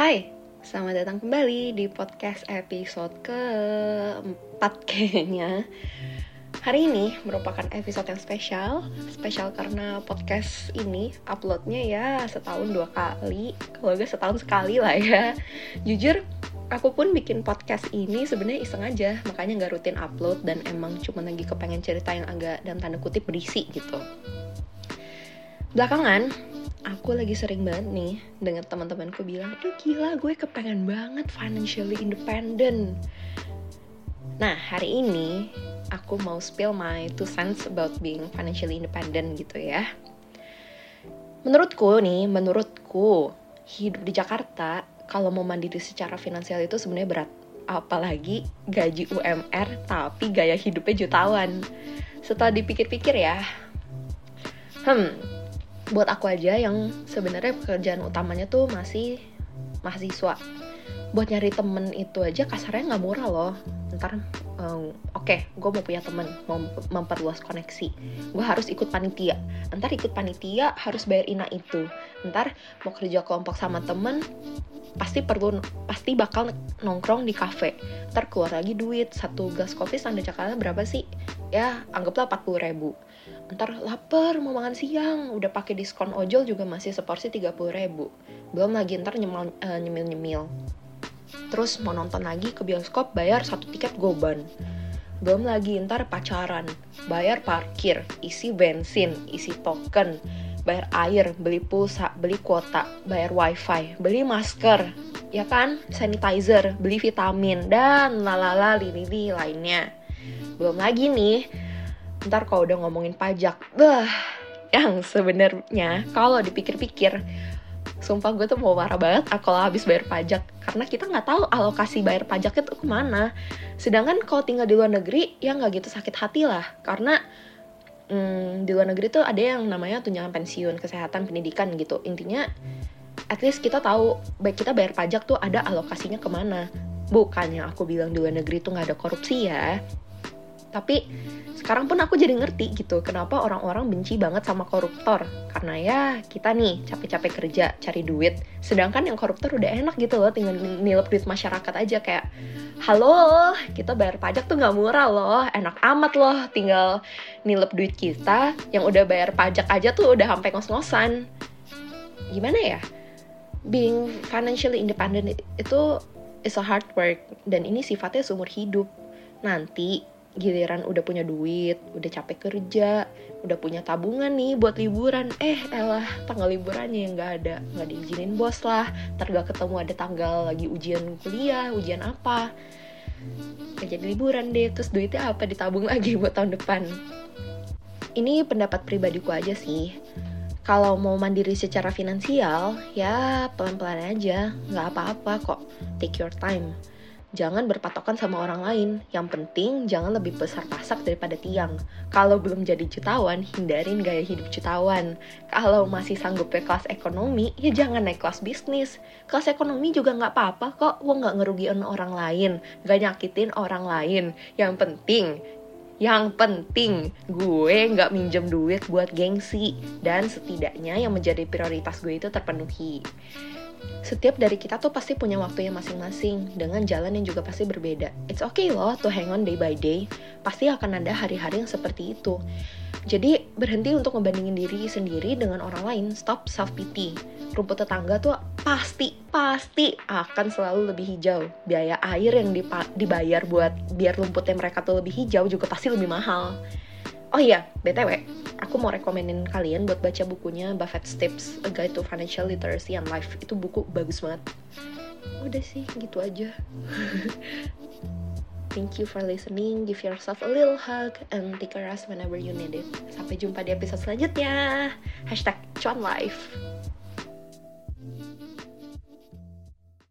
Hai, selamat datang kembali di podcast episode keempat kayaknya. Hari ini merupakan episode yang spesial. Spesial karena podcast ini uploadnya ya setahun dua kali. Kalau gak setahun sekali lah ya. Jujur, aku pun bikin podcast ini sebenarnya iseng aja. Makanya gak rutin upload dan emang cuma lagi kepengen cerita yang agak dan tanda kutip berisi gitu. Belakangan, aku lagi sering banget nih dengan teman-temanku bilang, "Aduh gila, gue kepengen banget financially independent." Nah, hari ini aku mau spill my two cents about being financially independent gitu ya. Menurutku nih, menurutku hidup di Jakarta kalau mau mandiri secara finansial itu sebenarnya berat. Apalagi gaji UMR tapi gaya hidupnya jutawan. Setelah dipikir-pikir ya, hmm, buat aku aja yang sebenarnya pekerjaan utamanya tuh masih mahasiswa. Buat nyari temen itu aja kasarnya nggak murah loh. Ntar um, oke okay, gue mau punya temen mau memperluas koneksi. Gue harus ikut panitia. Ntar ikut panitia harus bayar ina itu. Ntar mau kerja kelompok sama temen pasti perlu pasti bakal nongkrong di kafe. Ntar keluar lagi duit. Satu gas kopi standar Jakarta berapa sih ya anggaplah 40 ribu. Ntar lapar mau makan siang. Udah pakai diskon ojol juga masih seporsi 30 ribu. Belum lagi ntar nyemil, uh, nyemil nyemil terus mau nonton lagi ke bioskop bayar satu tiket goban. Belum lagi ntar pacaran bayar parkir isi bensin isi token bayar air beli pulsa beli kuota bayar wifi beli masker ya kan? Sanitizer beli vitamin dan lalala lili lainnya belum lagi nih. Ntar kalau udah ngomongin pajak bah yang sebenarnya kalau dipikir-pikir sumpah gue tuh mau marah banget kalau habis bayar pajak. Karena kita nggak tahu alokasi bayar pajaknya tuh ke mana. Sedangkan kalau tinggal di luar negeri ya nggak gitu sakit hati lah. Karena hmm, di luar negeri tuh ada yang namanya tunjangan pensiun kesehatan pendidikan gitu. Intinya at least kita tahu baik kita bayar pajak tuh ada alokasinya ke mana. Bukannya aku bilang di luar negeri tuh nggak ada korupsi ya tapi sekarang pun aku jadi ngerti gitu kenapa orang-orang benci banget sama koruptor. Karena ya kita nih capek-capek kerja cari duit. Sedangkan yang koruptor udah enak gitu loh tinggal nilep duit masyarakat aja kayak halo kita bayar pajak tuh nggak murah loh enak amat loh tinggal nilep duit kita. Yang udah bayar pajak aja tuh udah sampai ngos-ngosan. Gimana ya? Being financially independent itu is a hard work. Dan ini sifatnya seumur hidup. Nanti giliran udah punya duit, udah capek kerja, udah punya tabungan nih buat liburan, eh elah tanggal liburannya yang nggak ada, nggak diizinin bos lah, ntar gak ketemu ada tanggal lagi ujian kuliah, ujian apa, gak jadi liburan deh, terus duitnya apa ditabung lagi buat tahun depan. Ini pendapat pribadiku aja sih. Kalau mau mandiri secara finansial, ya pelan-pelan aja, nggak apa-apa kok. Take your time Jangan berpatokan sama orang lain. Yang penting jangan lebih besar pasak daripada tiang. Kalau belum jadi jutawan, hindarin gaya hidup jutawan. Kalau masih sanggup ke kelas ekonomi, ya jangan naik kelas bisnis. Kelas ekonomi juga nggak apa-apa kok. Wah nggak ngerugiin orang lain, nggak nyakitin orang lain. Yang penting yang penting gue nggak minjem duit buat gengsi dan setidaknya yang menjadi prioritas gue itu terpenuhi setiap dari kita tuh pasti punya waktunya masing-masing dengan jalan yang juga pasti berbeda. It's okay loh to hang on day by day. Pasti akan ada hari-hari yang seperti itu. Jadi berhenti untuk ngebandingin diri sendiri dengan orang lain. Stop self pity. Rumput tetangga tuh pasti pasti akan selalu lebih hijau. Biaya air yang dibayar buat biar rumputnya mereka tuh lebih hijau juga pasti lebih mahal. Oh iya, BTW, aku mau rekomenin kalian buat baca bukunya Buffett's Tips, A Guide to Financial Literacy and Life. Itu buku bagus banget. Udah sih, gitu aja. Thank you for listening. Give yourself a little hug and take a rest whenever you need it. Sampai jumpa di episode selanjutnya. Hashtag Cuan Life.